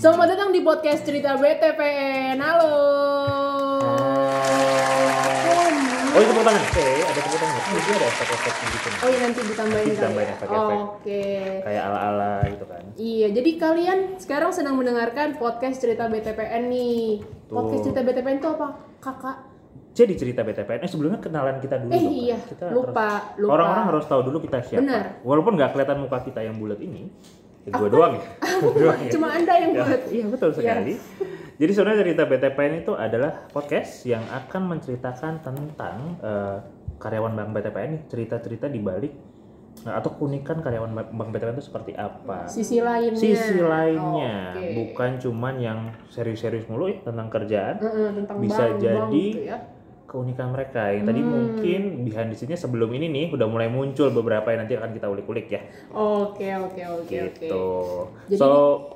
Selamat datang di podcast cerita BTPN. Halo. Oh itu tangan. Oke, ada tepuk tangan. Oh, itu ada efek-efek gitu. Oh iya nanti ditambahin kali Ditambahin ya? efek-efek. Oke. Kayak ala-ala gitu kan. Iya, jadi kalian sekarang sedang mendengarkan podcast cerita BTPN nih. Tuh. Podcast cerita BTPN itu apa? Kakak? Jadi cerita BTPN, eh sebelumnya kenalan kita dulu Eh dong, iya, Kita lupa, harus- lupa. Orang-orang harus tahu dulu kita siapa. Benar. Walaupun nggak kelihatan muka kita yang bulat ini. Gue doang ya. Gua doang ya. Cuma Anda yang Ya, buat. Iya betul sekali. Jadi sebenarnya cerita BTPN itu adalah podcast yang akan menceritakan tentang eh, karyawan Bank BTPN nih, cerita-cerita di balik eh, atau keunikan karyawan Bank Bank BTPN itu seperti apa. Sisi lainnya. Sisi lainnya, Oke. bukan cuman yang serius-serius mulu ya tentang kerjaan, Heeh, tentang Bisa bank, bank jadi gitu ya. Keunikan mereka yang tadi Hmm. mungkin behind the scene-nya sebelum ini nih udah mulai muncul beberapa yang nanti akan kita ulik-ulik ya Oke, oke, oke, oke. gitu. Jadi- so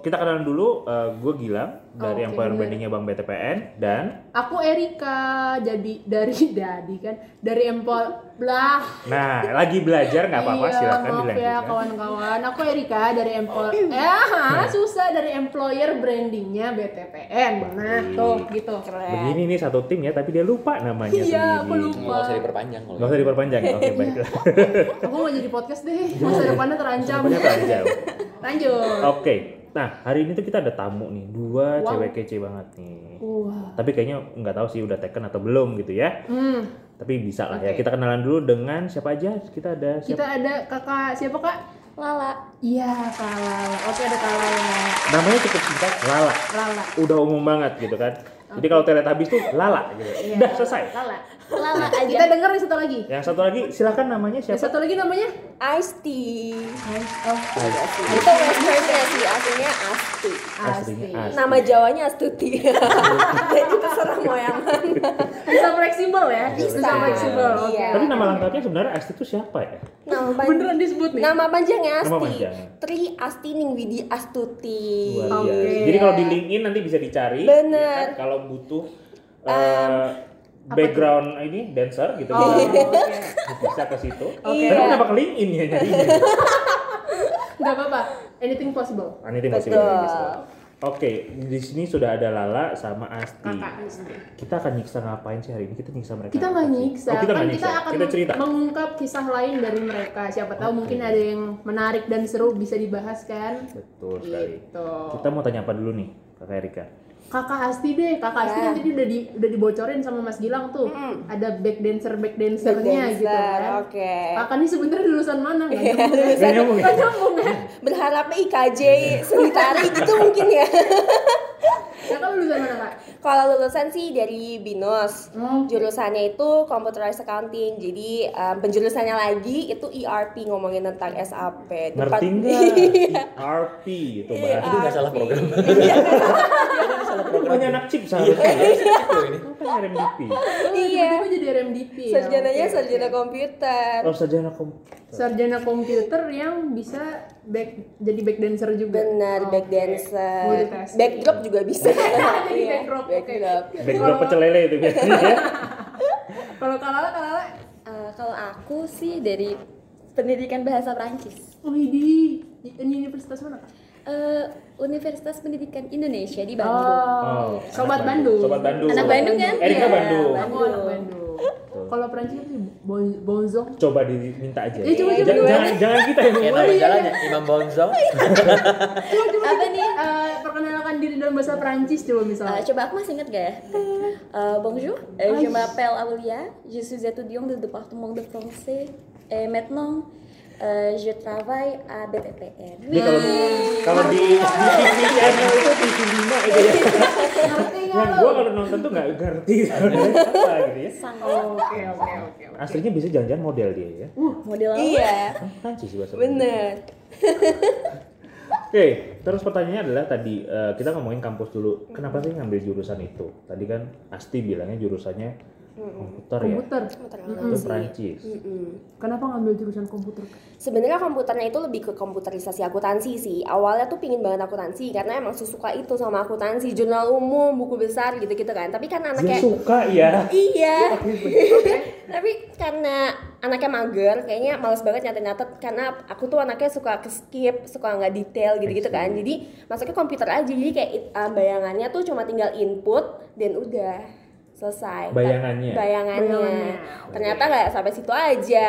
kita kenalan dulu, gue Gilang dari Oke, Employer. Brandingnya Bank BTPN dan Aku Erika, jadi dari Dadi kan, dari Empol Blah. nah lagi belajar nggak apa-apa Iya, silakan maaf ya dilanjutkan. kawan-kawan. Aku Erika dari Empol. Ya, ha, susah dari employer brandingnya BTPN. Nah, Baik. tuh gitu. Begini nih satu tim ya, tapi dia lupa namanya Iya, aku sendiri. lupa. Nggak usah diperpanjang kalau Nggak usah diperpanjang, oke baiklah. Aku mau jadi podcast deh. Masa depannya terancam. Namanya panjang. Lanjut. Oke, nah hari ini tuh kita ada tamu nih, dua Wow. cewek kece banget nih. Wah. Tapi kayaknya nggak tahu sih udah taken atau belum gitu ya. Hmm, Tapi bisa lah ya. Oke. Kita kenalan dulu dengan siapa aja? Kita ada siapa? kita ada kakak siapa kak? Lala. Iya, Kak Lala. Oke, ada Kak Lala. Namanya cukup singkat, Lala. Lala. Udah umum banget gitu kan. Jadi kalau Teletubbies tuh Lala gitu. Iya. Udah selesai. Lala. Lala aja. Kita denger yang satu lagi. Yang satu lagi silakan namanya Yang siapa? satu lagi namanya? Ice tea. Oh, Itu website sih aslinya Asti. Aslinya Asti. Asti. Nama Jawanya Astuti. Jadi terserah mau yang mana. Bisa fleksibel ya? Bisa, Bisa. fleksibel. Oke. Iya. Tapi nama lengkapnya sebenarnya Asti itu siapa ya? Nama pan- Beneran disebut nih? Nama panjangnya Nama Asti. panjang. Tri Asti Ningwidi Astuti. Oke. Jadi kalau di LinkedIn nanti bisa dicari. Bener. ya kan? Kalau butuh eh, background ini dancer gitu Oh, bisa, oke. bisa ke situ. Oke. Tapi kenapa ke LinkedIn ya nyari? Nggak apa-apa. Anything possible. Anything Betul. gitu. Oke, di sini sudah ada Lala sama Asti. Kakak. Kita akan nyiksa ngapain sih hari ini? Kita nyiksa mereka. Kita nggak nyiksa, Oh, kita kan nggak kita nyiksa. akan Kita cerita. mengungkap kisah lain dari mereka. Siapa tahu mungkin ada yang menarik dan seru bisa dibahas kan? Betul sekali. Gitu. Kita mau tanya apa dulu nih, Kakak Erika? Kakak Asti deh, Kakak Asti kan tadi udah di, udah dibocorin sama Mas Gilang tuh. Mm. Ada back dancer back dancernya gitu Dancer, kan. Oke. Kakak ini sebenarnya lulusan mana? Nggak Iya, nyambung ya? Nggak nyambung ya? Ya? Berharapnya IKJ seni tari gitu mungkin ya. Kakak lulusan mana kak? Kalau lulusan sih dari BINUS. Oh, Jurusannya itu computerized accounting. Jadi um, penjurusannya lagi itu ERP ngomongin tentang SAP. Ngerti nggak? Iya. ERP itu itu bahasa. nggak salah program. Iya. Ini salah program. Banyak anak chip seharusnya. Itu ini. RMDP. Iya. tiba-tiba jadi RMDP ya? Sarjananya sarjana komputer. Oh, sarjana komputer. sarjana komputer yang bisa back jadi back dancer juga. Benar, back dancer. Backdrop juga bisa. Jadi Iya, oke. backdrop. Backdrop pecel lele itu biasanya ya. Kalau Kak Lala, Kak Lala, Eh, kalau aku sih dari pendidikan bahasa Prancis. oh di ini universitas mana kak? Eh, Universitas Pendidikan Indonesia di Bandung. Oh, anak Sobat Bandung. Sobat Bandung. Anak Bandung kan? Erika Iya, Bandung. Aku anak Bandung. Kalau Prancis itu bon- bonzong. Coba diminta aja. Ya, coba, coba, jangan, coba. jangan, jangan kita yang mulai. nama jalannya Imam Bonzong. Apa nih? Eh, perkenalkan diri dalam bahasa Prancis coba Eh, misalnya. coba aku masih ingat gak ya? Eh, bonjour, eh, je m'appelle Aulia, je suis étudiante du département de français et maintenant euh, je travaille à BTPN. Ini kalau kalau di di TV channel itu TV 5 itu ya. Yang lo? gua kalau nonton tuh nggak ngerti apa gitu ya. Oke oke oke. Aslinya bisa jangan-jangan model dia ya. Model apa? Iya, Prancis sih bahasa bener. Oke, terus pertanyaannya adalah tadi eh, kita ngomongin kampus dulu. Kenapa sih ngambil jurusan itu? Tadi kan Asti bilangnya jurusannya komputer ya Komputer. Komputer itu akuntansi. Prancis Mm-mm. Kenapa ngambil jurusan komputer? Sebenarnya komputernya itu lebih ke komputerisasi akuntansi sih. Awalnya tuh pingin banget akuntansi karena emang suka itu sama akuntansi, jurnal umum, buku besar gitu-gitu kan. Tapi kan dia anaknya suka ya Iya. Tapi karena anaknya mager, kayaknya males banget nyatet-nyatet karena aku tuh anaknya suka ke skip, suka nggak detail gitu-gitu kan. Jadi masuknya komputer aja. Jadi kayak uh, bayangannya tuh cuma tinggal input dan udah selesai. Bayangannya? Bayangannya. Bayangannya. Ternyata nggak sampai situ aja.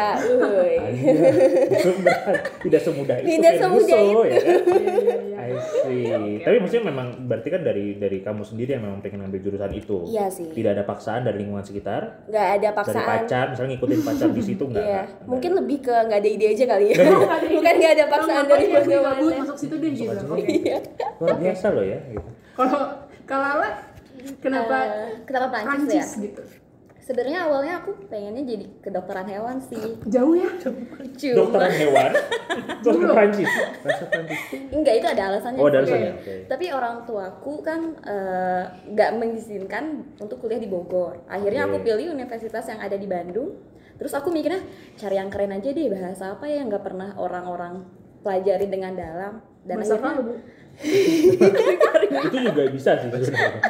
Tidak semudah itu Tidak semudah itu. ya kan? Iya, iya, I see. Tapi maksudnya memang berarti kan dari dari kamu sendiri yang memang pengen ambil jurusan itu. Iya sih. Tidak ada paksaan dari lingkungan sekitar, Nggak ada dari paksaan. pacar, misalnya ngikutin pacar di situ enggak? Iya, mungkin lebih ke nggak ada ide aja kali ya. Bukan nggak ada paksaan dari mana-mana. masuk situ deh gitu. aja. Oke. luar biasa loh ya. Gitu. Kalau kalau Ala kenapa Eh, kenapa Prancis, Prancis ya? gitu? Sebenarnya awalnya aku pengennya jadi kedokteran hewan sih. Jauh ya? Cuma Dokteran hewan, terus ke Prancis. Bahasa Prancis. enggak itu ada alasannya. Oh, ada alasannya, oke. Tapi orang tuaku kan eh, nggak mengizinkan untuk kuliah di Bogor. Akhirnya aku Oke. pilih universitas yang ada di Bandung. Terus aku mikirnya cari yang keren aja deh bahasa apa ya yang nggak pernah orang-orang pelajari dengan dalam. Dan Bahasa akhirnya apa, Bu? itu juga bisa sih sebenarnya.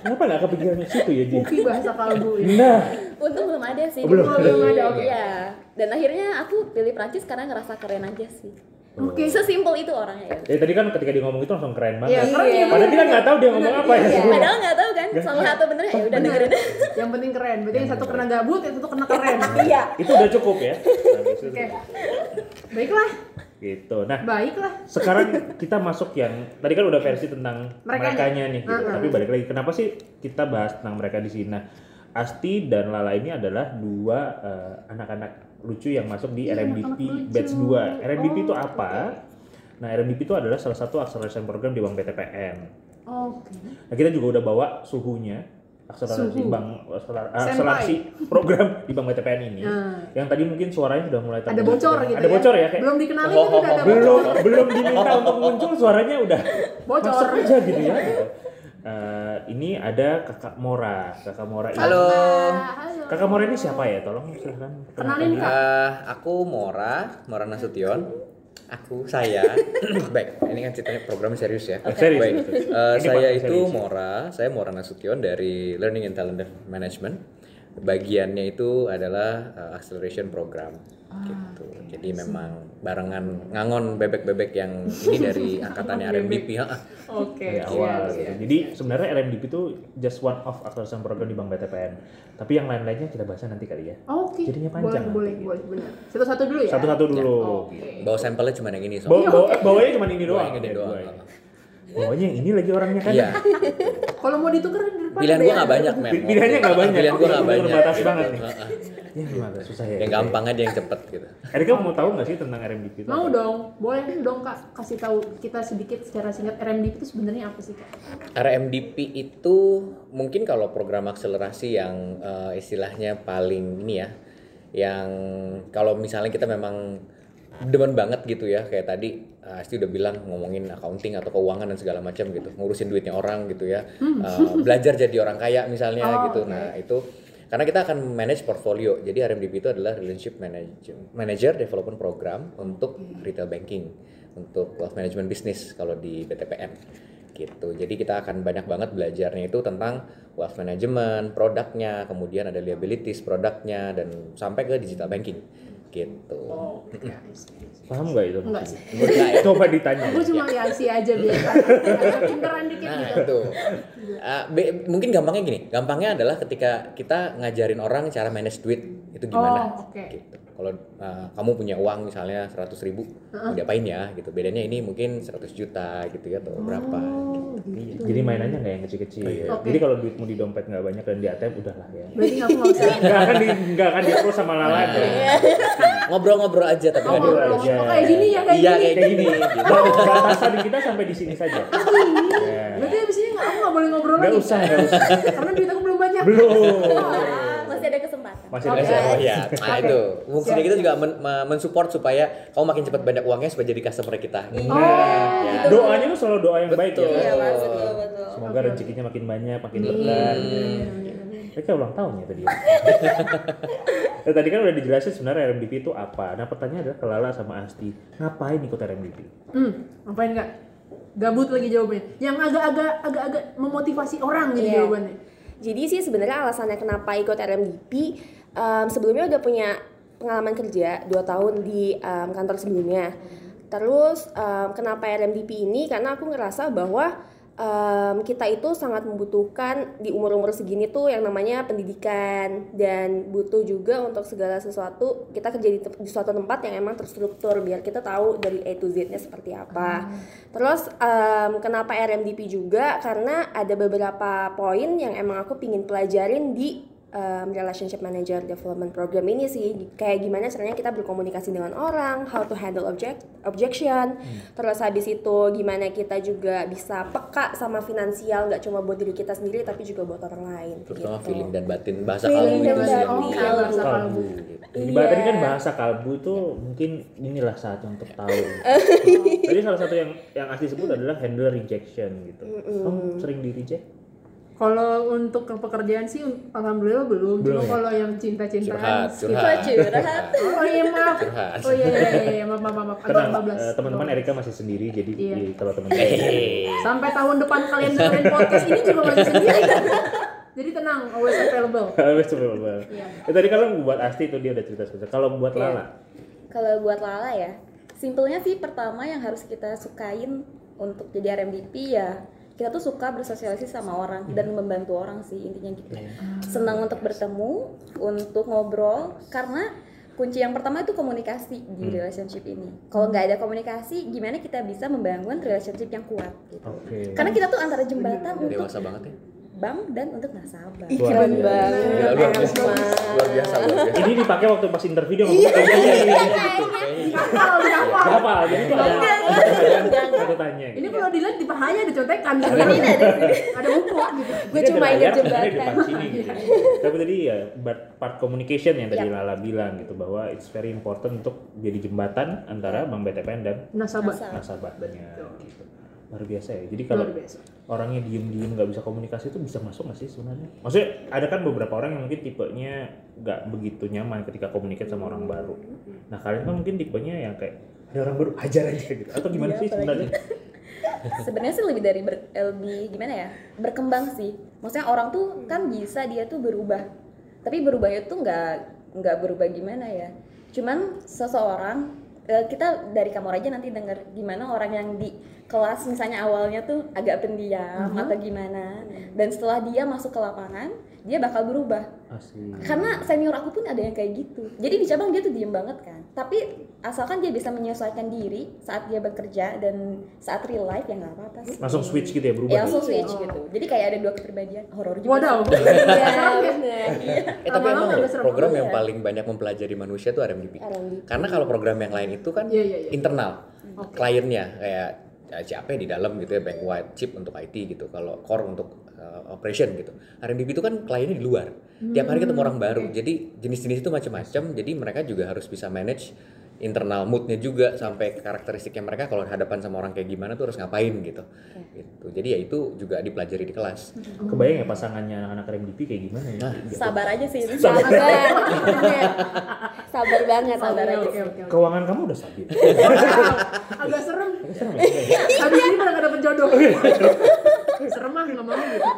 Kenapa nggak kepikiran ke situ ya, Ji? Uki bahasa kalbu ini. Nah, untung belum ada sih. Oh, belum ada. Belum ada, oke. Iya. Dan akhirnya aku pilih Prancis karena ngerasa keren aja sih. Oke. Sesimpel itu orangnya ya. ya tadi kan ketika dia ngomong itu langsung keren banget. Iya, keren ya. Padahal kita nggak tahu dia ngomong apa ya. Iya, sebelumnya. padahal nggak tahu kan salah satu benernya ya udah dengerin Yang penting keren. Berarti yang satu kena gabut, yang satu kena keren. Iya. Itu udah cukup ya. Oke. Baiklah, Gitu. Nah, baiklah. sekarang kita masuk yang tadi kan udah versi tentang Merekanya. merekanya nih gitu. Uh-uh. Tapi balik lagi kenapa sih kita bahas tentang mereka di sini? Nah, Asti dan Lala ini adalah dua eh, anak-anak lucu yang masuk di Iya, RMDP batch 2. RMDP itu Oh, apa? Nah, RMDP itu adalah salah satu acceleration program di Bank BTPN. Oke. Nah, kita juga udah bawa suhunya akselerasi Suhu. bank Senpai. akselerasi program di Bank BTPN ini. Nah. Yang tadi mungkin suaranya sudah mulai Ada bocor gitu Ada bocor ya kayak Belum dikenalin Oh, tapi udah ada oh, belum bocor. belum diminta untuk muncul suaranya udah Bocor. masuk aja gitu ya gitu. Eh, ini ada kakak Mora kakak Mora ini Halo. Halo. kakak Mora ini siapa ya tolong silakan Kenalin, Kak. Eh, aku Mora, Mora Nasution. Aku saya. Baik, ini kan ceritanya programnya serius ya. Oke. Serius, Baik. Eh, Ini saya itu serius. Mora, saya Mora Nasution dari Learning and Talent Management. Bagiannya itu adalah eh, acceleration program gitu. Jadi memang barengan ngangon bebek-bebek yang ini dari angkatannya RMDP. ha. Oke. dari awal iya, gitu. iya. Jadi sebenarnya RMDP itu just one of acceleration program di Bank BTPN. Tapi yang lain-lainnya kita bahas nanti kali ya. Oke. Jadinya panjang Boleh, boleh, boleh, benar. Satu-satu dulu ya. Satu-satu dulu. Oke. Bawa sampelnya cuma yang ini Bawa, soalnya. bawa, bawanya cuma ini Bawa doang. yang ini doang. bawanya. Bawanya yang ini lagi orangnya kan. Iya. Kalau mau ditukar di depan Pilihan ya? nggak banyak, men. Pilihannya nggak banyak. Pilihan gua nggak Udah banyak. terbatas banget nih. Heeh. Ya gimana? Susah ya. Yang gampang aja yang cepet gitu. Erika mau tahu nggak sih tentang RMDP itu? Mau dong, boleh dong kak kasih tahu kita sedikit secara singkat RMDP itu sebenarnya apa sih kak? RMDP itu mungkin kalau program akselerasi yang eh, istilahnya paling ini ya, yang kalau misalnya kita memang demen banget gitu ya, kayak tadi eh, Asti udah bilang ngomongin accounting atau keuangan dan segala macam gitu, ngurusin duitnya orang gitu ya, Eh, belajar jadi orang kaya misalnya Oh, gitu. oke. Nah itu karena kita akan manage portfolio, jadi RMDP itu adalah relationship manager, manager development program untuk retail banking, untuk wealth management business kalau di BTPN gitu. Jadi kita akan banyak banget belajarnya itu tentang wealth management, produknya, kemudian ada liabilities produknya dan sampai ke digital banking gitu. Oke. Paham nggak itu? Enggak sih. Enggak? Coba ditanya. Gue cuma reaksi aja biar pinteran dikit Nah gitu. itu, Ah, be- mungkin gampangnya gini, gampangnya adalah ketika kita ngajarin orang cara manage duit itu gimana, Oh, oke. gitu. Kalau ah, kamu punya uang misalnya 100 ribu, mau diapain ya, gitu. Bedanya ini mungkin 100 juta gitu ya atau berapa. Oh, gitu. gitu. Jadi mainannya nggak yang kecil-kecil. Oke. Jadi kalau duitmu di dompet nggak banyak dan di ATM udahlah ya. Berarti aku nggak usah. Nggak akan di nggak akan sama Lala Nah, dong. Ngobrol-ngobrol aja tapi Oh, nggak Ngobrol aja. oh, kayak gini ya kayak Iya gini. kayak gini. Batasan kita sampai di sini saja. Ya. Berarti abis ini nggak aku nggak boleh ngobrol Nggak lagi. usah, nggak usah. Karena duit aku belum banyak. Belum. Masih ada Oh ya, nah itu fungsinya Siap, kita juga men- mensupport supaya kamu makin cepat banyak uangnya supaya jadi customer kita. Oh, Ya. gitu. Doanya tuh selalu doa yang baik ya. Betul. Iya, kan? Mas, betul betul. Semoga rezekinya makin banyak, makin Iya, berkah. iya, iya, iya. Eh, kayak ulang tahun ya tadi. ya. Nah, tadi kan udah dijelasin sebenarnya RMDP itu apa. Nah pertanyaannya adalah ke Lala sama Asti, ngapain ikut RMDP? Hmm, ngapain nggak? Gabut lagi jawabannya. Yang agak-agak agak-agak memotivasi orang gitu Iya. jawabannya. Jadi sih sebenarnya alasannya kenapa ikut RMDP em, sebelumnya udah punya pengalaman kerja 2 tahun di em, kantor sebelumnya. Terus em, kenapa RMDP ini? Karena aku ngerasa bahwa em, kita itu sangat membutuhkan di umur-umur segini tuh yang namanya pendidikan dan butuh juga untuk segala sesuatu kita kerja di, di suatu tempat yang emang terstruktur biar kita tahu dari A to Z-nya seperti apa. Terus em, kenapa RMDP juga? Karena ada beberapa poin yang emang aku pingin pelajarin di em, relationship manager development program ini sih. Kayak gimana caranya kita berkomunikasi dengan orang, how to handle object objection. Terus habis itu gimana kita juga bisa peka sama finansial nggak cuma buat diri kita sendiri tapi juga buat orang lain. Terutama gitu. feeling dan batin bahasa Feeling kalbu dan itu batin. Oh, bahasa kalbu. kalbu. gitu. Di Iya. tadi kan bahasa kalbu tuh mungkin inilah saatnya untuk tahu. Tadi salah satu yang yang Asti sebut adalah handle rejection gitu. Kamu sering di reject? Kalau untuk ke pekerjaan sih alhamdulillah belum. Belum Cuma ya? kalau yang cinta-cintaan Curhat, Kita curhat. curhat. Oh iya maaf. Curhat. Oh iya iya iya, iya. maaf maaf maaf. Tenang, 14. eh, teman-teman Erika masih sendiri jadi Iya. di- kalau teman-teman Hehehe. Sampai tahun depan kalian dengerin podcast ini juga masih sendiri. Jadi tenang, always available. Wes, coba, coba. Iya. Eh, tadi kalau buat Asti itu dia udah cerita cerita. Kalau buat Iya. Lala, Kalau buat Lala ya, simpelnya sih pertama yang harus kita sukain untuk jadi RMDP ya kita tuh suka bersosialisasi sama orang dan membantu orang sih intinya gitu. Senang untuk bertemu, untuk ngobrol karena kunci yang pertama itu komunikasi di relationship ini. Kalau nggak ada komunikasi, gimana kita bisa membangun relationship yang kuat gitu. oke. Karena kita tuh antara jembatan untuk Dewasa banget ya. Bank dan untuk nasabah. Ih, Luar keren biasa. banget. Gila, luar biasa. Luar biasa, luar biasa. Ini dipakai waktu pas interview dia ngomong kayak. Gitu. Apa? Jadi itu ada ada satu tanya. Ini gitu. kalau dilihat di pahanya ada contekan gitu. ada buku gitu. Gue cuma ada ingat jembatan. gitu. Tapi tadi ya part, part communication yang tadi Lala bilang gitu bahwa it's very important untuk jadi jembatan antara Bank BTPN dan Nasabah. nasabahnya gitu. Luar biasa ya. Jadi kalau. Orangnya diem-diem nggak bisa komunikasi itu bisa masuk nggak sih sebenarnya? Maksudnya ada kan beberapa orang yang mungkin tipenya nggak begitu nyaman ketika komunikasi sama orang baru. Nah kalian kan mungkin tipenya yang kayak ada orang baru ajar aja gitu. Atau gimana Iya, sih sebenarnya? sebenarnya sih lebih dari ber- lebih gimana ya berkembang sih maksudnya orang tuh kan bisa dia tuh berubah tapi berubahnya tuh nggak nggak berubah gimana ya cuman seseorang eh, kita dari kamu aja nanti denger gimana orang yang di kelas misalnya awalnya tuh agak pendiam atau gimana. Dan setelah dia masuk ke lapangan dia bakal berubah. Asli. karena senior aku pun ada yang kayak gitu. Jadi di cabang dia tuh diem banget kan tapi asalkan dia bisa menyesuaikan diri saat dia bekerja dan saat real life ya nggak apa-apa sih Langsung switch gitu ya berubah. ya langsung gitu. switch gitu jadi kayak ada dua kepribadian horor juga Wadaw. sih. Iya, bener. Eh tapi Lama-lama emang agak loh, serem program yang ya. paling banyak mempelajari manusia tuh RMDP. RMDP. Karena kalau program yang lain itu kan Iya, iya, iya. internal, kliennya kayak ya, siapa di dalam gitu ya bank wide chip untuk IT gitu. Kalau core untuk uh, operation gitu. RMDP itu kan kliennya di luar. Tiap hari ketemu orang baru. Jadi jenis-jenis itu macam-macam. Jadi mereka juga harus bisa manage internal moodnya juga sampai karakteristiknya mereka kalau hadapan sama orang kayak gimana tuh harus ngapain gitu. Gitu. Jadi ya itu juga dipelajari di kelas. Kebayang ya pasangannya anak RMDP kayak gimana ya? Gitu. sabar aja sih itu Sabar. Sabar banget. Sabar aja sih. oke, oke. Keuangan kamu udah stabil. Agak serem. Serem ya? Habis ini pada nggak dapet jodoh. serem ah nggak mau gitu.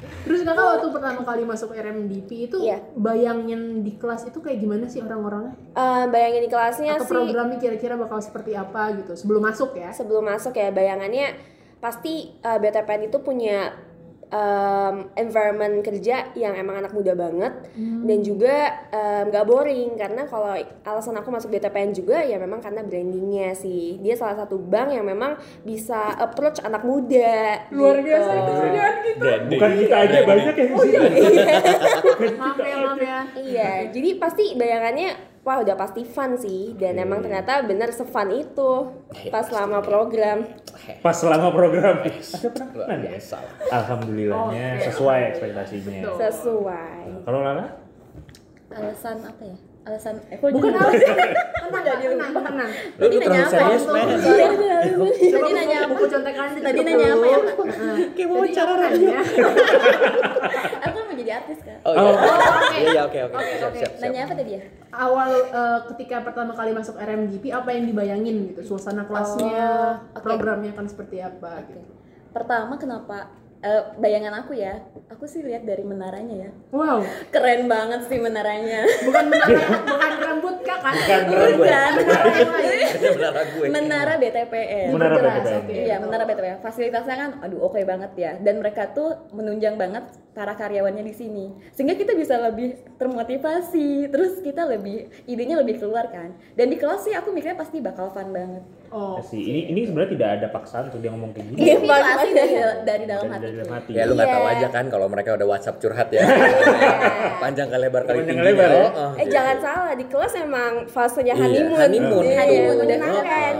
Terus kakak waktu pertama kali masuk RMDP itu Iya. bayangin di kelas itu kayak gimana sih orang-orangnya? Eh, bayangin di kelasnya Atau sih programnya kira-kira bakal seperti apa gitu sebelum masuk ya? sebelum masuk ya bayangannya pasti eh, BTPN itu punya em, environment kerja yang emang anak muda banget dan juga nggak boring karena kalau alasan aku masuk BTPN juga ya memang karena brandingnya sih dia salah satu bank yang memang bisa approach anak muda Luar gitu. biasa itu kerjaan kita. Bukan kita aja banyak yang di sini. Maaf ya, maaf ya. Iya, jadi pasti bayangannya wah udah pasti fun sih dan emang ternyata bener se-fun itu pas selama program. Pas selama program. Ada Luar penanganan ya? Alhamdulillahnya Oke. sesuai ekspektasinya. Sesuai. Kalau Lala? alasan apa ya alasan eh, kok Bukan alasan. Tenang, Kak, tenang, tenang. Terlalu nanya apa? Coba Tadi nanya buku- apa? buku contekan Tadi nanya apa ya. Kayak Jadi radio. nanya. Aku mau jadi artis kan. Oh iya. Oh, oke. Iya iya oke oke. Oke. Nanya apa tadi ya? Awal eh, ketika pertama kali masuk RMGP apa yang dibayangin gitu? Suasana kelasnya, Oh, programnya kan seperti apa gitu. Pertama kenapa eh, bayangan aku ya, aku sih lihat dari menaranya ya. Wow, Keren banget sih menaranya. bukan menara, bukan rambut kak kan? Bukan rambut. Bukan. Menara gue. Menara BTPN. Menara BTPN. Iya, menara BTPN. Fasilitasnya kan aduh oke banget ya. Dan mereka tuh menunjang banget para karyawannya di sini. Sehingga kita bisa lebih termotivasi, terus kita lebih idenya lebih keluar kan. Dan di kelas sih aku mikirnya pasti bakal fun banget. Oh, Ya sih, ini ini sebenarnya tidak ada paksaan tuh dia ngomong kayak gini. Iya, itu asli dari dari dalam Dari, hati. dari dalam hati. Ya lu nggak Iya. tahu aja kan kalau mereka udah WhatsApp curhat ya. Panjang kali lebar kali Panjang tinggi. lebar ya? Eh jangan salah di kelas emang fasenya Iya, honeymoon. honeymoon. Iya, Honeymoon, udah menyenangkan.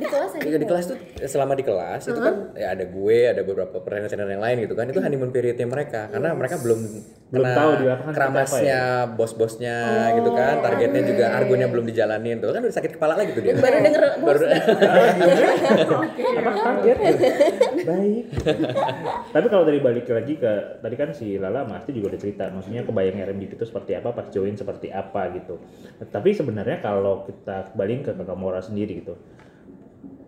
Di kelas aja. Iya di kelas tuh selama di kelas itu kan ya ada gue, ada beberapa trainer-trainer yang lain gitu kan. Itu honeymoon periodnya mereka karena mereka belum Belum tahu di lapangan keramasnya bos-bosnya gitu kan. Targetnya juga argonya belum dijalanin tuh kan udah sakit kepala lagi tuh dia. Baru denger Baru Apa kaget? Baik. Tapi kalau dari balik lagi ke tadi kan si Lala sama Asti juga udah cerita, maksudnya kebayang RMDP itu seperti apa, pas join seperti apa gitu. Tapi sebenarnya kalau kita kembali ke Kakak Mora sendiri gitu,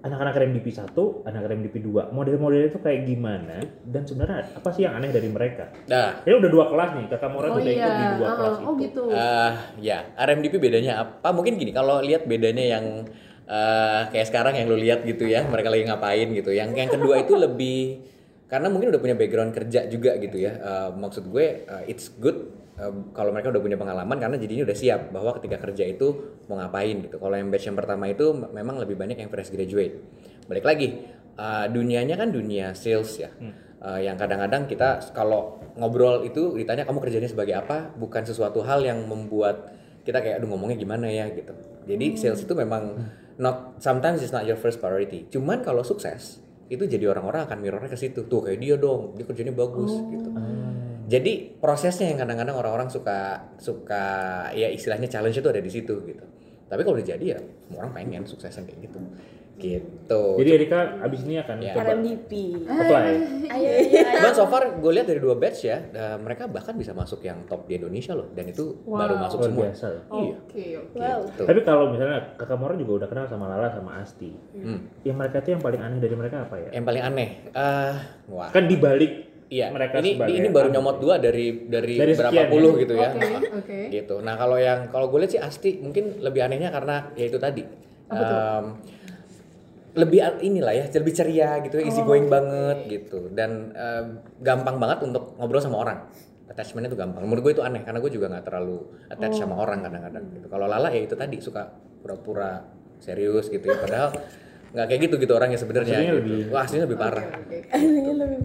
anak-anak RMDP 1, anak RMDP 2, model-modelnya itu kayak gimana dan sebenarnya apa sih yang aneh dari mereka? Nah, Ini udah dua kelas nih, Kakak Mora oh udah iya, ikut di dua Ah, kelas oh itu. gitu. eh ya RMDP bedanya apa? Mungkin gini, kalau lihat bedanya yang eh, kayak sekarang yang lu lihat gitu ya, mereka lagi ngapain gitu. Yang yang kedua itu lebih karena mungkin udah punya background kerja juga gitu ya. Eh, maksud gue eh, it's good eh, kalau mereka udah punya pengalaman karena jadinya udah siap bahwa ketika kerja itu mau ngapain gitu. Kalau yang batch yang pertama itu memang lebih banyak yang fresh graduate. Balik lagi, eh, dunianya kan dunia sales ya. Eh, yang kadang-kadang kita kalau ngobrol itu ditanya kamu kerjanya sebagai apa, bukan sesuatu hal yang membuat kita kayak aduh ngomongnya gimana ya gitu. Jadi sales itu memang not sometimes it's not your first priority. Cuman kalau sukses itu jadi orang-orang akan mirrornya ke situ. Tuh kayak dia dong, dia kerjanya bagus gitu. Jadi prosesnya yang kadang-kadang orang-orang suka suka ya istilahnya challenge itu ada di situ gitu. Tapi kalau udah jadi ya semua orang pengen sukses yang kayak gitu. Gitu. Jadi Erika abis ini akan Ya. coba RMDP. apply. Ayo, ayo, ayo. Cuman so far gue lihat dari dua batch ya, eh, mereka bahkan bisa masuk yang top di Indonesia loh, dan itu Wow. baru masuk Luar semua. biasa. Iya. Oke, oke. Wow. Gitu. Tapi kalau misalnya Kakak Mora juga udah kenal sama Lala sama Asti. Hmm. Yang mereka tuh yang paling aneh dari mereka apa ya? Yang paling aneh, eh wah. Kan dibalik Iya, mereka ini sebagai ini baru nyomot dua dari dari, Dari berapa sekian ya? puluh gitu ya. Oke, oke. Gitu. Nah kalau yang kalau gue lihat sih Asti mungkin lebih anehnya karena ya itu tadi. Apa tuh? Lebih inilah ya, lebih ceria gitu, easy Oh, going banget gitu, dan em, gampang banget untuk ngobrol sama orang. Attachmentnya tuh gampang. Menurut gue itu aneh karena gue juga nggak terlalu attach sama Oh. orang kadang-kadang. Gitu. Kalau Lala ya itu tadi suka pura-pura serius gitu ya, padahal nggak kayak gitu gitu orangnya sebenarnya. Aslinya gitu. lebih- Wah aslinya lebih parah. Oke.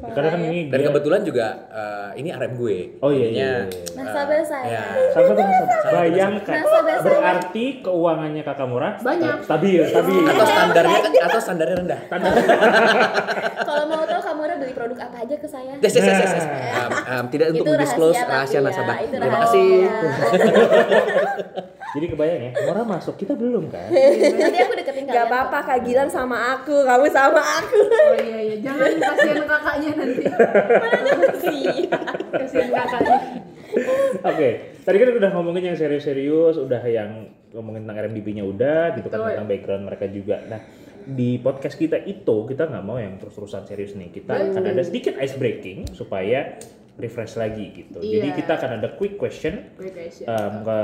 Karena kan ini Dan dia- kebetulan juga eh, ini RM gue. Oh iya, iya, iya. Nasabah saya. ya. Salah satu nasabah. Bayangkan. Nasabah saya. Berarti keuangannya Kakak Mora Banyak. stabil, stabil. Atau standarnya kan atau standarnya rendah. Kalau mau tahu kamu udah beli produk apa aja ke saya? Yes, yes, yes, yes, yes. Um, um, tidak untuk disclose rahasia, rahasia ya, nasabah. Terima rahasia. kasih. Jadi kebayang ya, Mora masuk, kita belum kan? Nanti aku deketin kalian. Gak apa-apa Kak Gilang sama aku, kamu sama aku. Oh iya iya, jangan kasihan kakaknya nanti. kasihan kakaknya. Oke, tadi kan udah ngomongin yang serius-serius, udah yang ngomongin tentang RMDP-nya udah, gitu kan tentang background mereka juga. Nah, di podcast kita itu kita nggak mau yang terus-terusan serius nih. Kita akan ada sedikit ice breaking supaya refresh lagi gitu. Jadi Iya. kita akan ada quick question guys ya. um, ke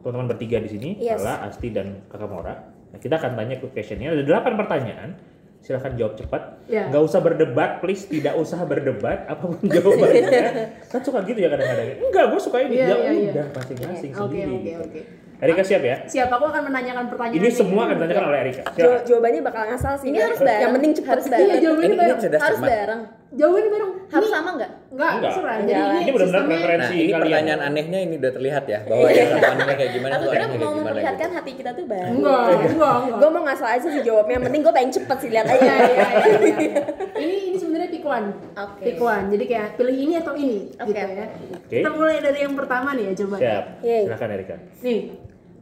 teman-teman bertiga di sini, Yes. Lala, Asti dan Kakak Mora. Nah, kita akan tanya quick questionnya. Ada delapan pertanyaan. Silahkan jawab cepat. Ya. Nggak usah berdebat, please. Tidak usah berdebat. Apa pun jawabannya. kan suka gitu ya kadang-kadang. Enggak, gue suka ini. Iya, ya iya, iya. udah, masing-masing Oke sendiri. oke gitu. oke. Erika siap ya? Siap, aku akan menanyakan pertanyaan. Ini semua akan ditanyakan oleh Erika. Jawabannya bakal ngasal sih. Ini harus bareng. Yang penting cepet. Harus Iya, bareng. jawabannya Ini ini bareng. cerdas Harus bareng. Jawabannya bareng. Harus Ini- sama nggak? Enggak, Enggak. Jadi Ini benar-benar sistemnya- preferensi Nah, ini kalian. pertanyaan anehnya ini udah terlihat ya bahwa yang jawabannya kayak gimana Aku tuh kira anehnya mau kayak gimana memperlihatkan gitu. hati kita tuh bareng. Enggak, enggak, enggak. Gue mau ngasal aja sih jawabnya. Yang penting gue pengen cepet sih lihat aja. Iya, iya, iya, iya, iya. Ini ini sebenarnya pick one. Oke. Pick one. Jadi kayak pilih ini atau ini Oke, gitu oke. ya. Oke. Kita mulai dari yang pertama nih ya coba. Siap. Silakan Erika. Nih.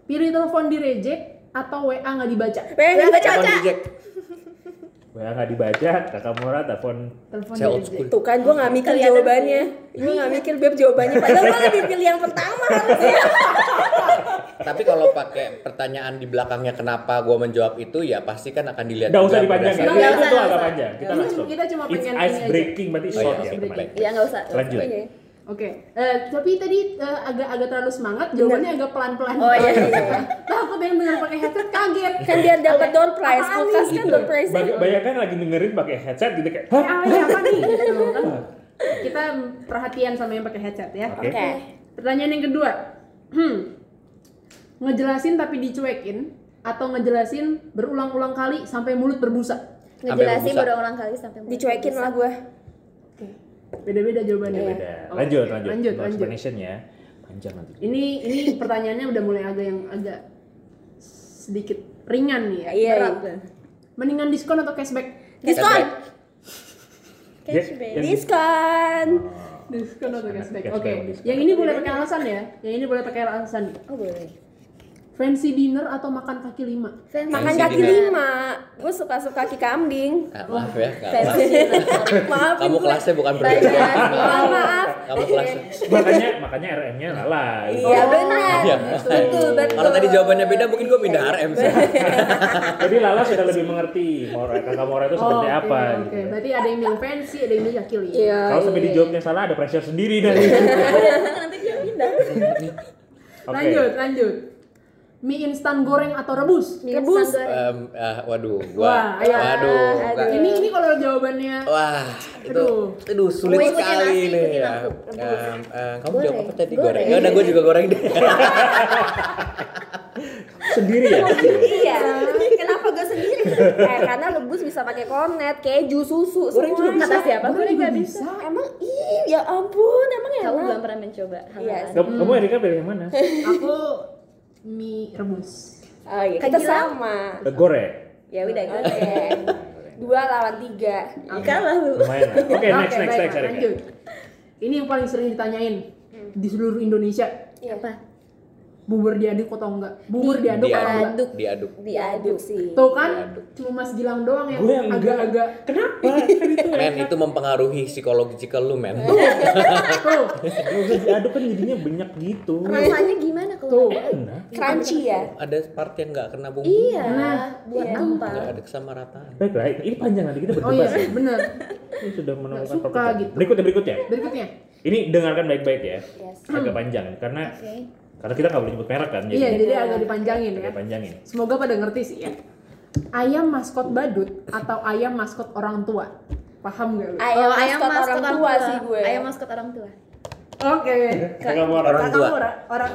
Pilih telepon di reject atau WA nggak dibaca? Pengen nggak baca Telepon baca. reject. WA nggak dibaca, kakak Mora telepon Telepon. Tuh kan gue nggak mikir jawabannya. Gue nggak mikir beb jawabannya. Padahal gue lebih pilih yang pertama harusnya. Tapi kalau pakai pertanyaan di belakangnya kenapa gua menjawab itu ya pasti kan akan dilihat Nggak usah Nggak itu usah, tuh nggak panjang. Kita langsung. kita cuma pengen ini ice breaking, berarti Oh iya, short ya. Iya nggak usah. Lanjut. Oke. Oke, eh, tapi tadi eh, agak-agak terlalu semangat, jawabannya agak pelan-pelan. Oh, iya, iya. Takut yang dengar pakai headset kaget. Kan biar dapat door prize. Kulkas kan door prize. Bayangkan lagi dengerin pakai headset gitu kayak, Eh, hah? ah, ini apa nih? Gitu, kan? Kita perhatian sama yang pakai headset ya. Oke. Oke. Pertanyaan yang kedua, hmm, ngejelasin tapi dicuekin atau ngejelasin berulang-ulang kali sampai mulut berbusa? Ngejelasin berbusa. berulang kali sampai Dicuekin lah gue. Beda-beda jawabannya. Beda. Oke, Lanjut, oke, lanjut. lanjut, No lanjut. explanation ya. Panjang nanti. Ini ini pertanyaannya udah mulai agak yang agak sedikit ringan nih ya. Iya. Berat iya. Mendingan diskon atau cashback? Diskon. Cashback. yang- Diskon. Diskon atau cashback? Oke, diskon. yang ini boleh pakai alasan ya. Yang ini boleh pakai alasan. Oh boleh. Fancy dinner atau makan kaki lima? Fancy Makan Fancy kaki dinner. lima. Gue suka-suka kaki kambing. Ah, maaf ya. Fancy. Maaf. Kamu kelasnya bukan berbeda. baik. Maaf, maaf. Kamu kelasnya. makanya makanya RM-nya lala. Iya benar. Iya. Betul, betul. Kalau tadi jawabannya beda mungkin gua pindah RM sih. Jadi Lala sudah lebih mengerti Mora, kakak Mora itu seperti oke, apa Oke, gitu. berarti ada yang bilang fancy, ada yang bilang kaki lima. Iya. Kalau sampai dijawabnya salah ada pressure sendiri dari. Nanti dia pindah. Oke. Lanjut, lanjut. Mie instan goreng atau rebus? Rebus. Em, ah, waduh, Wah, gua. ayo. Waduh. Kak. Ini ini kalau jawabannya Wah, itu Aduh. aduh sulit Mau ikutin sekali nasi, nih ya. Em, em, kamu Goreng. jawab apa tadi Goreng. goreng? Ya udah gue juga goreng deh. Sendiri ya. Iya. Kenapa gue sendiri? Eh karena rebus bisa pakai kornet, keju, susu, Goreng juga semua. Kata siapa? Goreng Gue juga bisa. bisa. Emang ih ya ampun, emang Kamu belum pernah mencoba Iya. Kamu, kamu Erika pilih yang mana? aku mie rebus. Oh iya, kita sama. Goreng. Ya udah gitu. Dua lawan tiga. Kalah lu. Lumayan. Oke, next Oke, next baik, next Erika. lanjut. Ini yang paling sering ditanyain di seluruh Indonesia. Iya. Apa? Bubur diaduk atau enggak? Bubur diaduk atau enggak? Diaduk. Diaduk. Diaduk sih. Tuh kan, Diaduk. cuma Mas Gilang doang yang agak-agak Kenapa? Kan itu Men itu mempengaruhi psikologikal lu men. tuh. Usah diaduk kan jadinya banyak gitu. Rasanya gimana kalau Tuh. Enak. Crunchy ya. Ada part yang nggak kena bumbu. Iya. Nah, buat iya. apa? Nggak ada kesamarataan. Baiklah, ini panjang nanti kita Oh berdebat. iya, bener. Ini sudah menemukan suka perbedaan. gitu. Berikutnya berikutnya. Berikutnya. Ini dengarkan baik-baik ya. Yes. Agak panjang karena Oke. Karena kita nggak boleh nyebut merek kan. Iya, jadi agak dipanjangin ya. agak panjangin. Semoga pada ngerti sih ya. Ayam maskot badut atau ayam maskot orang tua? Paham gak lu? Ayam, Oh, ayam maskot maskot orang tua sih gue. Ayam maskot orang tua. Oke. Kakak Mora. Orang tua. Orang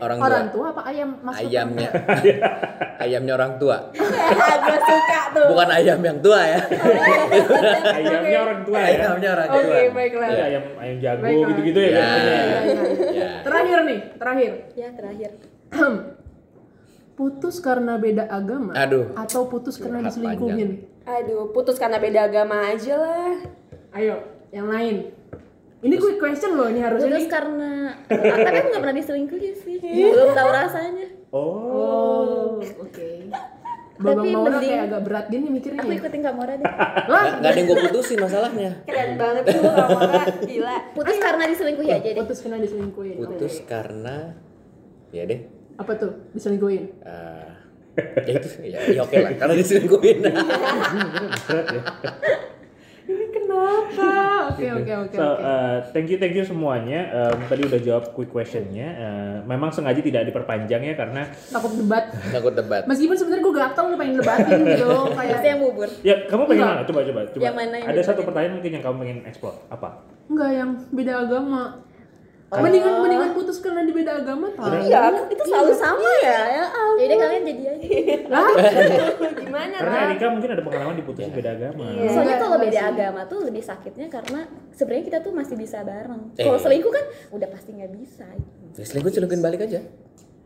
Orang orang tua. tua apa ayam maskot? Ayamnya. Ayamnya orang tua. gue suka tuh. Bukan ayam yang tua ya. Ayamnya orang tua ya. Ayamnya orang Oke, tua. baiklah. Iya, ayam ayam jago Baiklah. gitu-gitu ya. Ya. biasanya. Ya. Terakhir nih, terakhir. Ya terakhir. putus karena beda agama Aduh. atau putus karena diselingkuhin? Aduh, putus karena beda agama aja lah. Ayo, yang lain. Ini quick question loh, ini harusnya nih. karena tapi aku nggak pernah diselingkuhin sih. Belum tahu rasanya. Oh. Oh, oke. Babang Tapi Maura mending- kayak agak berat gini mikirnya. Aku ya. ikutin Kak Mora deh. Lah, Nggak nggak ada yang gue putusin masalahnya. Keren banget tuh Kamora, gila. Putus karena diselingkuhi aja deh. putus karena diselingkuhin. Putus Oke. karena ya deh. Apa tuh? Diselingkuhin. eh, ya itu ya, ya oke lah karena diselingkuhin. Ini kenapa? Oke, oke, oke, So, oke. uh, thank you, thank you semuanya. Um, tadi udah jawab quick questionnya. Uh, memang sengaja tidak diperpanjang ya karena Takut debat. Takut debat. Meskipun sebenarnya gue gatel lu pengen debatin gitu, kayak Pasti yang bubur. ya kamu pengen Enggak. mana? Coba coba coba. Yang mana yang Ada satu pertanyaan mungkin yang kamu pengen explore. Apa? enggak yang beda agama. Mendingan mendingan putus karena di beda agama tau. Iya, kan itu selalu sama ya. Ya ampun. Jadi kalian jadi aja. Lah, Gimana Karena lah? Erika mungkin ada pengalaman diputusin beda agama. Iya. Soalnya kalau Enggak beda agama tuh lebih sakitnya karena sebenarnya kita tuh masih bisa bareng. Eh. Kalau selingkuh kan udah pasti nggak bisa. Ya, selingkuh selingkuhin balik aja.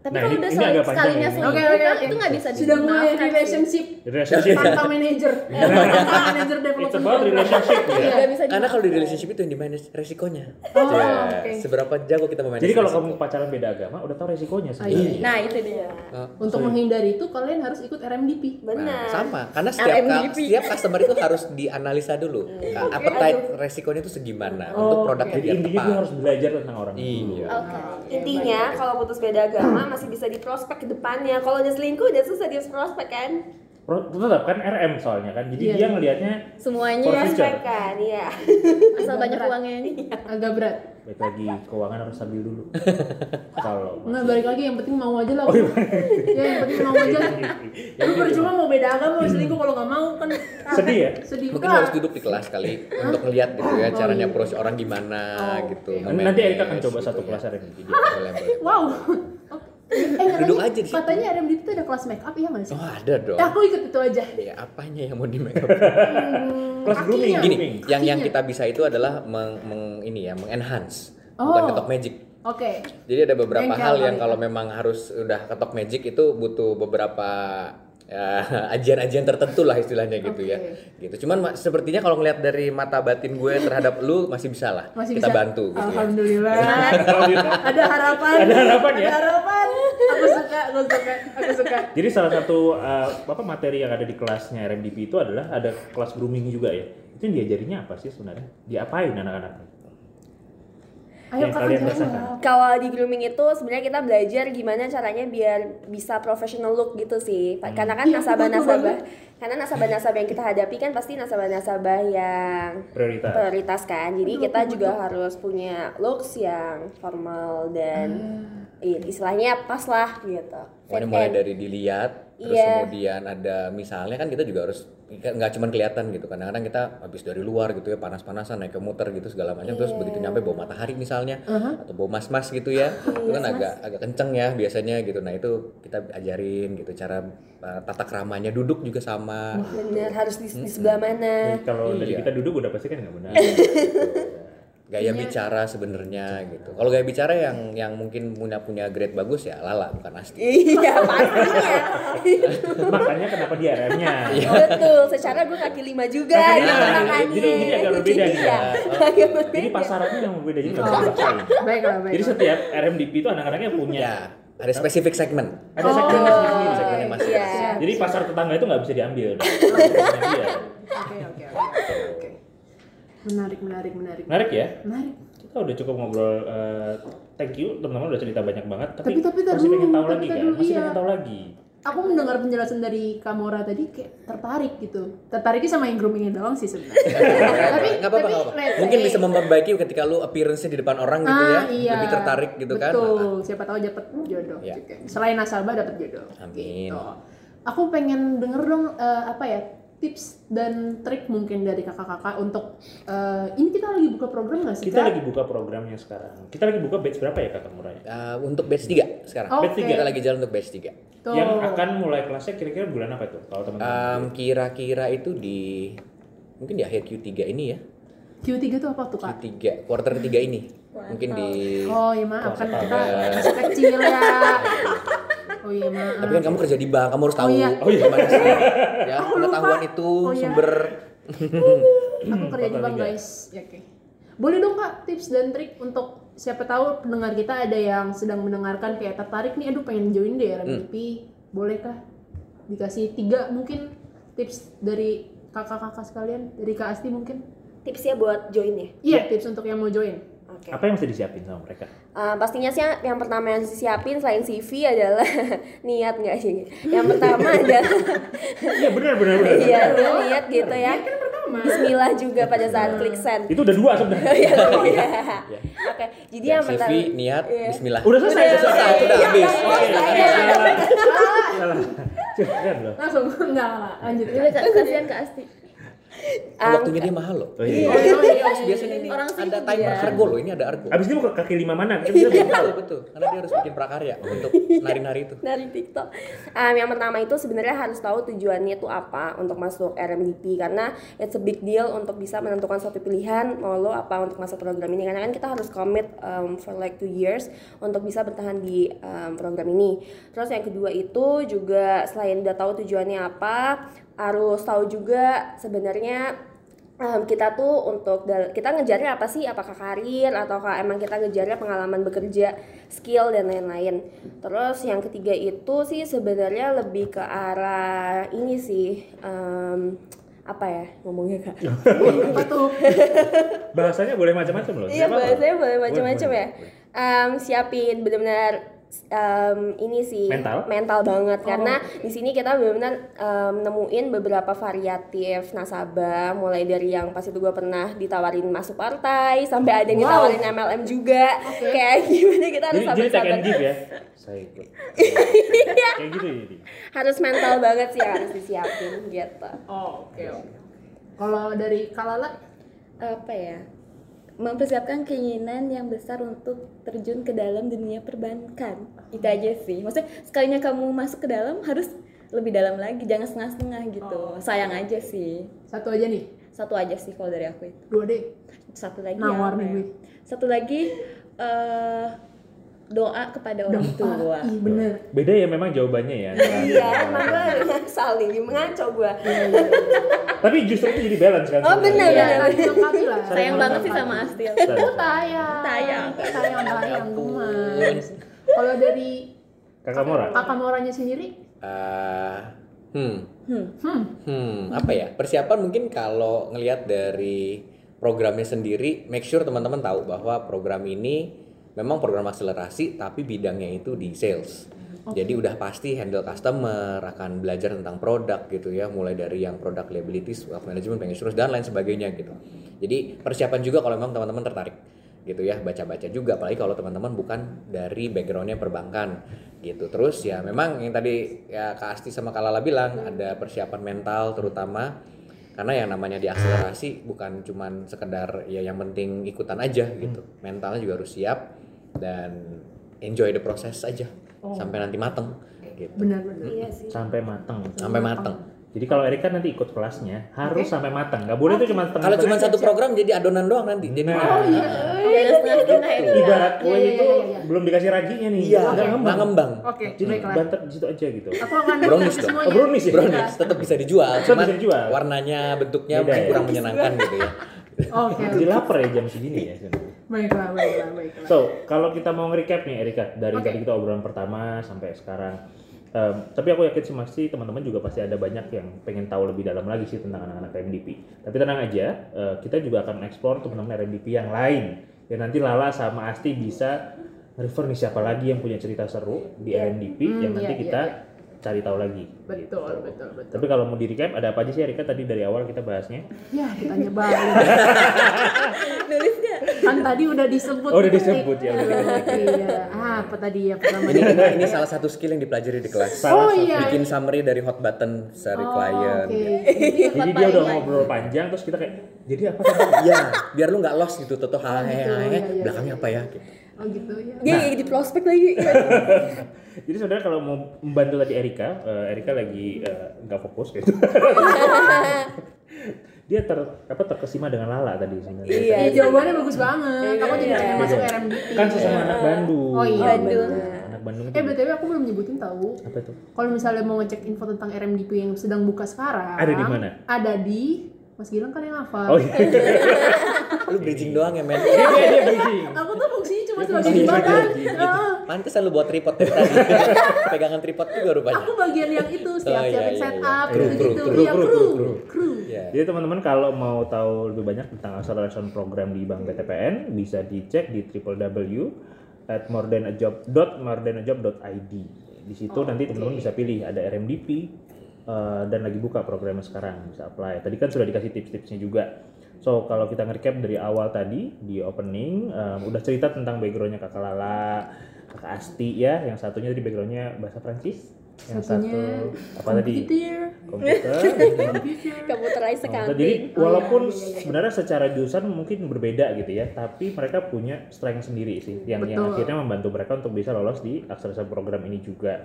Tapi Nah, kalau udah sekali- sekalinya selingkuh oke, kan oke. itu nggak bisa Sudah mulai relationship Relationship. tanpa manager. Tanpa manager It's development. about relationship ya. Iya. Nggak bisa Karena kalau di relationship itu yang di manage resikonya. Oh, Ya, oke. Seberapa jago kita memanage Jadi kalau kamu pacaran beda agama, udah tahu resikonya sih. Ah, iya. Nah, itu dia. Oh, Untuk menghindari itu kalian harus ikut RMDP. Nah, Benar. sama karena setiap ka- RMDP. setiap customer itu harus dianalisa dulu Nah, appetite resikonya itu segimana untuk produknya Jadi biar intinya dia tepat. harus belajar tentang orang. Iya. Oke. Intinya kalau putus beda agama masih bisa diprospek ke depannya. Kalau udah selingkuh udah susah di prospek kan? Pro- Tetap kan RM soalnya kan. Jadi Iya, dia ngelihatnya Semuanya ya. Prospek kan, iya. asal banyak uangnya ini. Agak berat. baik lagi keuangan harus stabil dulu. kalau Nggak balik lagi yang penting mau aja lah. Oh, iya. ya yang penting mau aja. Ya, Lu percuma mau beda agama mau selingkuh kalau nggak mau kan Sedih ya? Sedih Mungkin harus duduk di kelas kali untuk ngeliat gitu ya Oh, caranya iya. approach orang gimana Oh, gitu. Nanti Erika akan coba satu kelas. Boleh, boleh. Wow. Eh, katanya, Duduk aja di situ. Katanya RMDP itu ada kelas make up iya nggak sih? Oh ada dong. Eh, aku ikut itu aja. Ya apanya yang mau di make up? Hmm, Kelas kakinya. grooming. Gini, Grooming. yang yang Kakinya. kita bisa itu adalah meng, meng- ini ya, mengenhance, Oh. bukan ketok magic. Oke. Jadi ada beberapa hal yang ya. kalau memang harus udah ketok magic itu butuh beberapa ajian-ajian tertentu lah istilahnya gitu ya. Gitu. Cuman ma- sepertinya kalau ngelihat dari mata batin gue terhadap lu masih bisa lah. Masih kita bisa. bantu gitu ya. Alhamdulillah. ada harapan. Ada harapan ya? Ada harapan. Aku suka, aku suka, aku suka. Jadi salah satu uh, apa materi yang ada di kelasnya RMDP itu adalah ada kelas grooming juga ya. Itu yang diajarinya apa sih sebenarnya? Diapain anak-anak? Ayo Yang kalian rasakan. Kalau di grooming itu sebenarnya kita belajar gimana caranya biar bisa professional look gitu sih. Pa- Karena kan Iya, nasabah-nasabah, karena nasabah-nasabah yang kita hadapi kan pasti nasabah-nasabah yang Prioritas. prioritas kan. Jadi kita juga harus punya looks yang formal dan i- istilahnya pas lah gitu. Mulai dari dilihat, terus Iya. kemudian ada misalnya kan kita juga harus nggak cuma kelihatan gitu. Kadang-kadang kita habis dari luar gitu ya panas-panasan naik ke muter gitu segala macam. Terus begitu nyampe bau matahari misalnya atau bau mas-mas gitu ya itu kan agak agak kenceng ya biasanya gitu. Nah itu kita ajarin gitu cara uh, tata keramanya duduk juga sama. Bener harus di, di sebelah mana. Kalau dari Iya. kita duduk udah pasti kan nggak benar. gaya bicara sebenarnya gitu kalau gaya bicara yang yang mungkin punya punya grade bagus ya lala bukan asti Iya pastinya. Makanya kenapa di RM-nya? Betul. Secara gue kaki lima juga. Gitu makanya. Jadi ini agak berbeda nih Iya, ya. agak berbeda. Jadi pasarannya yang berbeda jadi nggak Oh. dipaksain. Baiklah, Jadi baiklah. setiap RMDP itu anak-anaknya punya ya ada spesifik segmen ada Oh. segmennya sendiri. segmennya masing Iya. Jadi pasar tetangga itu nggak bisa diambil. Iya. Oke, oke, oke. Menarik, menarik, menarik. Menarik ya? Menarik. Kita udah cukup ngobrol. eh, thank you teman-teman udah cerita banyak banget. Tapi- Tapi, tapi masih dulu, pengen tahu tapi lagi kan? dulu, Masih iya. pengen tahu lagi. Aku mendengar penjelasan dari Kamora tadi kayak tertarik gitu. Tertariknya sama yang groomingnya doang sih sebenarnya. tapi nggak apa-apa, Mungkin bisa memperbaiki ketika lu appearance-nya di depan orang gitu ya Ah, iya. lebih tertarik gitu kan Betul. Siapa tahu dapat jodoh. Oke. Selain nasabah dapat jodoh. Amin. Gitu. Aku pengen denger dong eh, apa ya tips dan trik mungkin dari kakak-kakak untuk eh, ini kita lagi buka program nggak sih Kita Kak? lagi buka programnya sekarang. Kita lagi buka batch berapa ya kakak Muraya? Uh, untuk batch 3 sekarang. Oh, Batch oke. Kita lagi jalan untuk batch 3. Tuh. Yang akan mulai kelasnya kira-kira bulan apa itu? Kalau teman-teman. Um, kira-kira itu di mungkin di akhir Q3 ini ya. Q3 tuh apa tuh kak? Q3, quarter 3 ini. Mungkin di Oh iya maaf kan kita masih kecil ya. Oh iya maaf. Tapi kan kamu kerja di bank, kamu harus tahu iya. Oh, iya. gimana sih ya Aku lupa. pengetahuan itu Oh, iya. sumber Aku kerja di bank guys. Ya, oke. Boleh dong kak tips dan trik untuk siapa tahu pendengar kita ada yang sedang mendengarkan kayak tertarik nih, aduh pengen join deh RMDP. Boleh kah dikasih tiga mungkin tips dari kakak-kakak sekalian dari Kak Asti mungkin? Tipsnya buat join ya. Iya tips untuk yang mau join. Oke. Apa yang mesti disiapin sama mereka? Uh, pastinya sih yang pertama yang disiapin selain CV adalah niat nggak sih? Yang pertama adalah Iya benar benar benar. iya niat gitu ya. Kan pertama. Bismillah juga pada saat klik send. Itu udah dua sebenarnya. Iya. Oke, jadi yang CV, pertama niat, Iya. bismillah. Udah selesai. Udah selesai, sudah habis. Langsung enggak enggak, lanjut. Udah kasihan Kak Asti. Waktunya dia mahal loh. Oh, iya. Oh, iya, iya, iya. Biasanya ini Orang ada timer ya. argo loh, ini ada argo. Abis ini mau ke kaki lima mana? Kan tahu. betul betul karena dia harus bikin prakarya untuk nari-nari itu dari TikTok. Um, yang pertama itu sebenarnya harus tahu tujuannya itu apa untuk masuk RMDP karena it's a big deal untuk bisa menentukan suatu pilihan mau lo apa untuk masuk program ini karena kan kita harus commit um, for like two years untuk bisa bertahan di um, program ini. Terus yang kedua itu juga selain udah tahu tujuannya apa harus tahu juga sebenarnya Em, kita tuh untuk kita ngejarnya apa sih apakah karir ataukah emang kita ngejarnya pengalaman bekerja skill dan lain-lain terus yang ketiga itu sih sebenarnya lebih ke arah ini sih em, apa ya ngomongnya kak Apa tuh? Bahasanya boleh macam-macam loh. iya bahasanya boleh macam-macam Boleh, ya boleh. Em, siapin benar-benar em, ini sih Mental? banget karena di sini kita benar-benar em, nemuin beberapa variatif nasabah mulai dari yang pas itu gue pernah ditawarin masuk partai sampai ada yang Wow. ditawarin MLM juga kayak gimana kita harus Jadi, jadi take and sabar-sabar give ya. Saya ikut. Kayak gitu ya. jadi. harus mental banget sih harus disiapin gitu Oh, oke oke. Kalau dari Kalala apa ya mempersiapkan keinginan yang besar untuk terjun ke dalam dunia perbankan. Itu aja sih. Maksudnya sekalinya kamu masuk ke dalam harus lebih dalam lagi. Jangan setengah-setengah gitu. Sayang aja sih. Satu aja nih, satu aja sih kalau dari aku itu. Dua deh. satu lagi Nawar nih ya? gue. satu lagi eh, doa kepada orang tua Ih bener. Beda ya memang jawabannya ya. iya emang gue saling mengaco gue Tapi justru itu jadi balance kan. Oh, benar, sebenarnya. Iya, sayang banget sih sama Astil tayang. Tayang. Tayang tayang gemas. Kalau dari Kakak Mora. kakak Moranya sendiri, Eh, hmm hmm. hmm, Hmm, apa ya? Persiapan mungkin kalau ngelihat dari programnya sendiri, make sure teman-teman tahu bahwa program ini memang program akselerasi tapi bidangnya itu di sales. Jadi udah pasti handle customer, akan belajar tentang produk gitu ya, mulai dari yang product liabilities, wealth management, bank insurance dan lain sebagainya gitu. Jadi persiapan juga kalau memang teman-teman tertarik gitu ya, baca-baca juga apalagi kalau teman-teman bukan dari backgroundnya perbankan gitu. Terus ya memang yang tadi ya Kak Asti sama Kak Lala bilang ada persiapan mental terutama karena yang namanya diakselerasi bukan cuman sekedar ya yang penting ikutan aja gitu. Mentalnya juga harus siap dan enjoy the process aja sampai nanti mateng gitu. benar-benar. iya sih Sampai matang. Sampai mateng. Jadi kalau Erika nanti ikut kelasnya harus sampai matang. Gak boleh itu cuma setengah. Kalau cuma satu program jadi adonan doang nanti. Jadi Nah, Oh iya. Itu ibarat kue Iya, iya, itu iya, iya. belum dikasih raginya nih. iya, Nggak nggak ngembang. Oke, Jadi baiklah. bantet di situ aja gitu. Aku akan Brownies dong. semuanya. Oh, brownies ya? Brownies tetap bisa dijual, Tetap cuma bisa dijual. warnanya, bentuknya Beda mungkin ya? kurang menyenangkan gitu ya. Oke. Jadi lapar ya jam segini ya. Baiklah, baiklah, baiklah. So, kalau kita mau nge-recap nih Erika dari Oke. tadi kita obrolan pertama sampai sekarang. Em, tapi aku yakin sih pasti teman-teman juga pasti ada banyak yang pengen tahu lebih dalam lagi sih tentang anak-anak RMDP. Tapi tenang aja, eh, kita juga akan eksplor teman-teman RMDP yang lain. Ya nanti Lala sama Asti bisa refer nih siapa lagi yang punya cerita seru di RMDP Hmm, yang nanti iya, kita iya, cari tahu lagi. Betul, betul, betul. Tapi kalau mau di recap ada apa aja sih Erika tadi dari awal kita bahasnya? Ya, ditanya balik. nulis gak? kan tadi udah disebut. Oh, udah disebut, ya, udah. Iya. Ah, apa tadi ya pertama? Ini ini, ini salah satu skill yang dipelajari di kelas. Oh iya. Bikin summary dari hot button dari Oh, klien. Oke. Jadi dia udah ngobrol panjang terus kita kayak jadi apa? Iya, biar lu nggak lost gitu, tuh gitu, hai, iya, iya, belakangnya apa ya? Gitu. Oh gitu ya. dia kayak di prospek lagi Jadi sebenarnya kalau mau membantu tadi Erika, eh, Erika lagi eh, nggak fokus gitu. dia ter apa terkesima dengan Lala tadi sebenarnya. Iya. Ya, jawabannya bagus banget. Aku jadi pengen masuk RMDP. Kan sesama anak Bandung. Oh iya, Bandung. Anak Bandung itu Eh BTW aku belum nyebutin tahu. apa tuh? Kalau misalnya mau ngecek info tentang RMDP yang sedang buka sekarang. Ada di mana? Ada di Mas Gilang kan yang hafal. Oh iya. Lu bridging doang ya, men. dia dia dia bridging. Aku tuh fungsinya cuma sebagai jembatan. Pantesan lu buat tripod tadi. Pegangan tripod juga rupanya. Aku bagian yang itu setiap Oh, iya, siapin iya, setup iya. Kru, gitu kru, kru, Iya kru, kru, kru, kru. Iya. Jadi teman-teman kalau mau tahu lebih banyak tentang acceleration program di Bank BTPN bisa dicek di www at Di situ nanti teman-teman bisa pilih ada RMDP eh, dan lagi buka programnya sekarang bisa apply. Tadi kan sudah dikasih tips-tipsnya juga. So kalau kita nge-recap dari awal tadi di opening em, udah cerita tentang backgroundnya kakak Lala, kakak Asti ya, yang satunya tadi backgroundnya bahasa Prancis. yang Satunya satu apa tadi Komputer. komputer Komputer. Computerized Komputer. accounting. Jadi walaupun iya, iya, iya. sebenarnya secara jurusan mungkin berbeda gitu ya, tapi mereka punya strength sendiri sih, yang yang Betul. akhirnya membantu mereka untuk bisa lolos di akselerasi program ini juga.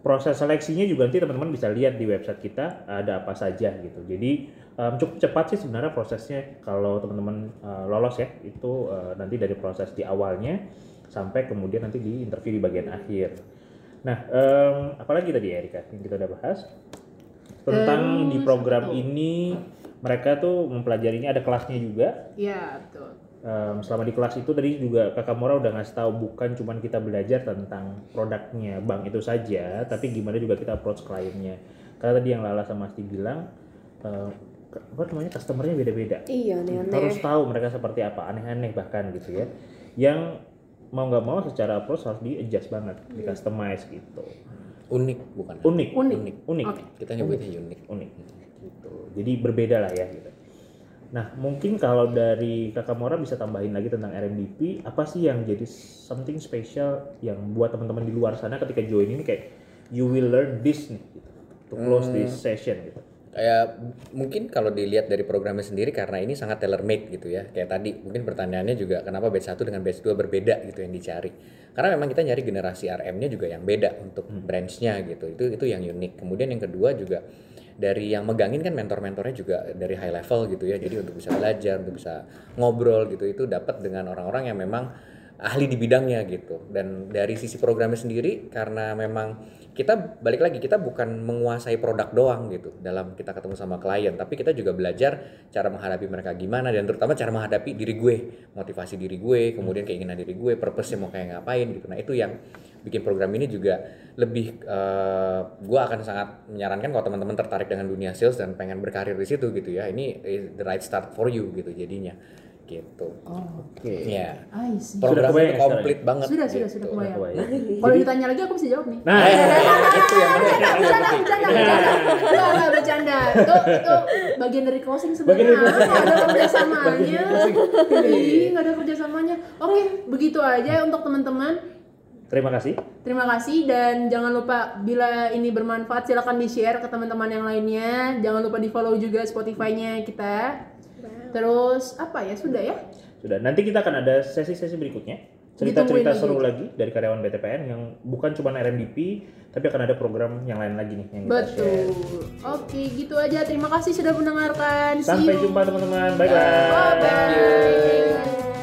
Proses seleksinya juga nanti teman-teman bisa lihat di website kita ada apa saja gitu. Jadi em, cukup cepat sih sebenarnya prosesnya kalau teman-teman eh, lolos ya itu eh, nanti dari proses di awalnya sampai kemudian nanti di interview di bagian akhir. Nah, em, apalagi tadi Erika yang kita udah bahas tentang di Terus, program apa tuh? ini mereka tuh mempelajarinya ada kelasnya juga. Iya, betul. Em, selama di kelas itu tadi juga Kakak Mora udah ngasih tahu bukan cuman kita belajar tentang produknya bank itu saja, tapi gimana juga kita approach kliennya. Karena tadi yang Lala sama Asti bilang ke- apa namanya customernya beda-beda. Iya, aneh-aneh. Harus tahu mereka seperti apa, aneh-aneh bahkan gitu ya. Yang mau nggak mau secara approach harus di adjust banget, di customize gitu. Unik bukan? Unik, Unik. unik, Oke. Kita nyebutnya unik. unik gitu. Jadi berbeda lah ya gitu. Nah, mungkin kalau dari Kakak Mora bisa tambahin lagi tentang RMDP, apa sih yang jadi something special yang buat teman-teman di luar sana ketika join ini kayak you will learn this nih gitu. To close this session gitu. Kayak mungkin kalau dilihat dari programnya sendiri karena ini sangat tailor made gitu ya. Kayak tadi mungkin pertanyaannya juga kenapa batch 1 dengan batch 2 berbeda gitu yang dicari. Karena memang kita nyari generasi RM-nya juga yang beda untuk branch-nya gitu. Itu itu yang unik. Kemudian yang kedua juga dari yang megangin kan mentor-mentornya juga dari high level gitu ya. Jadi untuk bisa belajar, untuk bisa ngobrol gitu itu dapat dengan orang-orang yang memang ahli di bidangnya gitu. Dan dari sisi programnya sendiri karena memang kita balik lagi kita bukan menguasai produk doang gitu dalam kita ketemu sama klien, tapi kita juga belajar cara menghadapi mereka gimana dan terutama cara menghadapi diri gue, motivasi diri gue, kemudian keinginan diri gue, purpose-nya mau kayak ngapain gitu. Nah, itu yang bikin program ini juga lebih eh, gue akan sangat menyarankan kalau teman-teman tertarik dengan dunia sales dan pengen berkarir di situ gitu ya. Ini the right start for you gitu jadinya. Gitu. Oh, Oke. Iya. I see. Sudah Programnya kebayang tuh ya komplit banget. Sudah, gitu. sudah, sudah kebayang. Kalau ditanya lagi aku bisa jawab nih. Nah, Eh, itu yang penting. itu yang Bercanda, penting. bercanda, bercanda. Enggak, enggak bercanda. Itu, itu bagian dari closing sebenarnya. dari closing. Nggak ada kerjasamanya. Bagian dari closing. Ih, nggak ada kerjasamanya. Oke, begitu aja untuk teman-teman. terima kasih. Terima kasih dan jangan lupa bila ini bermanfaat silakan di-share ke teman-teman yang lainnya. Jangan lupa di-follow juga Spotify-nya kita. Terus apa ya? Sudah ya? Sudah, nanti kita akan ada sesi-sesi berikutnya. Cerita-cerita seru lagi dari karyawan BTPN yang bukan cuma RMDP, tapi akan ada program yang lain lagi nih yang kita share. Betul. Oke, gitu aja. Terima kasih sudah mendengarkan. See Sampai you. jumpa teman-teman. Bye-bye. Bye-bye. Thank you.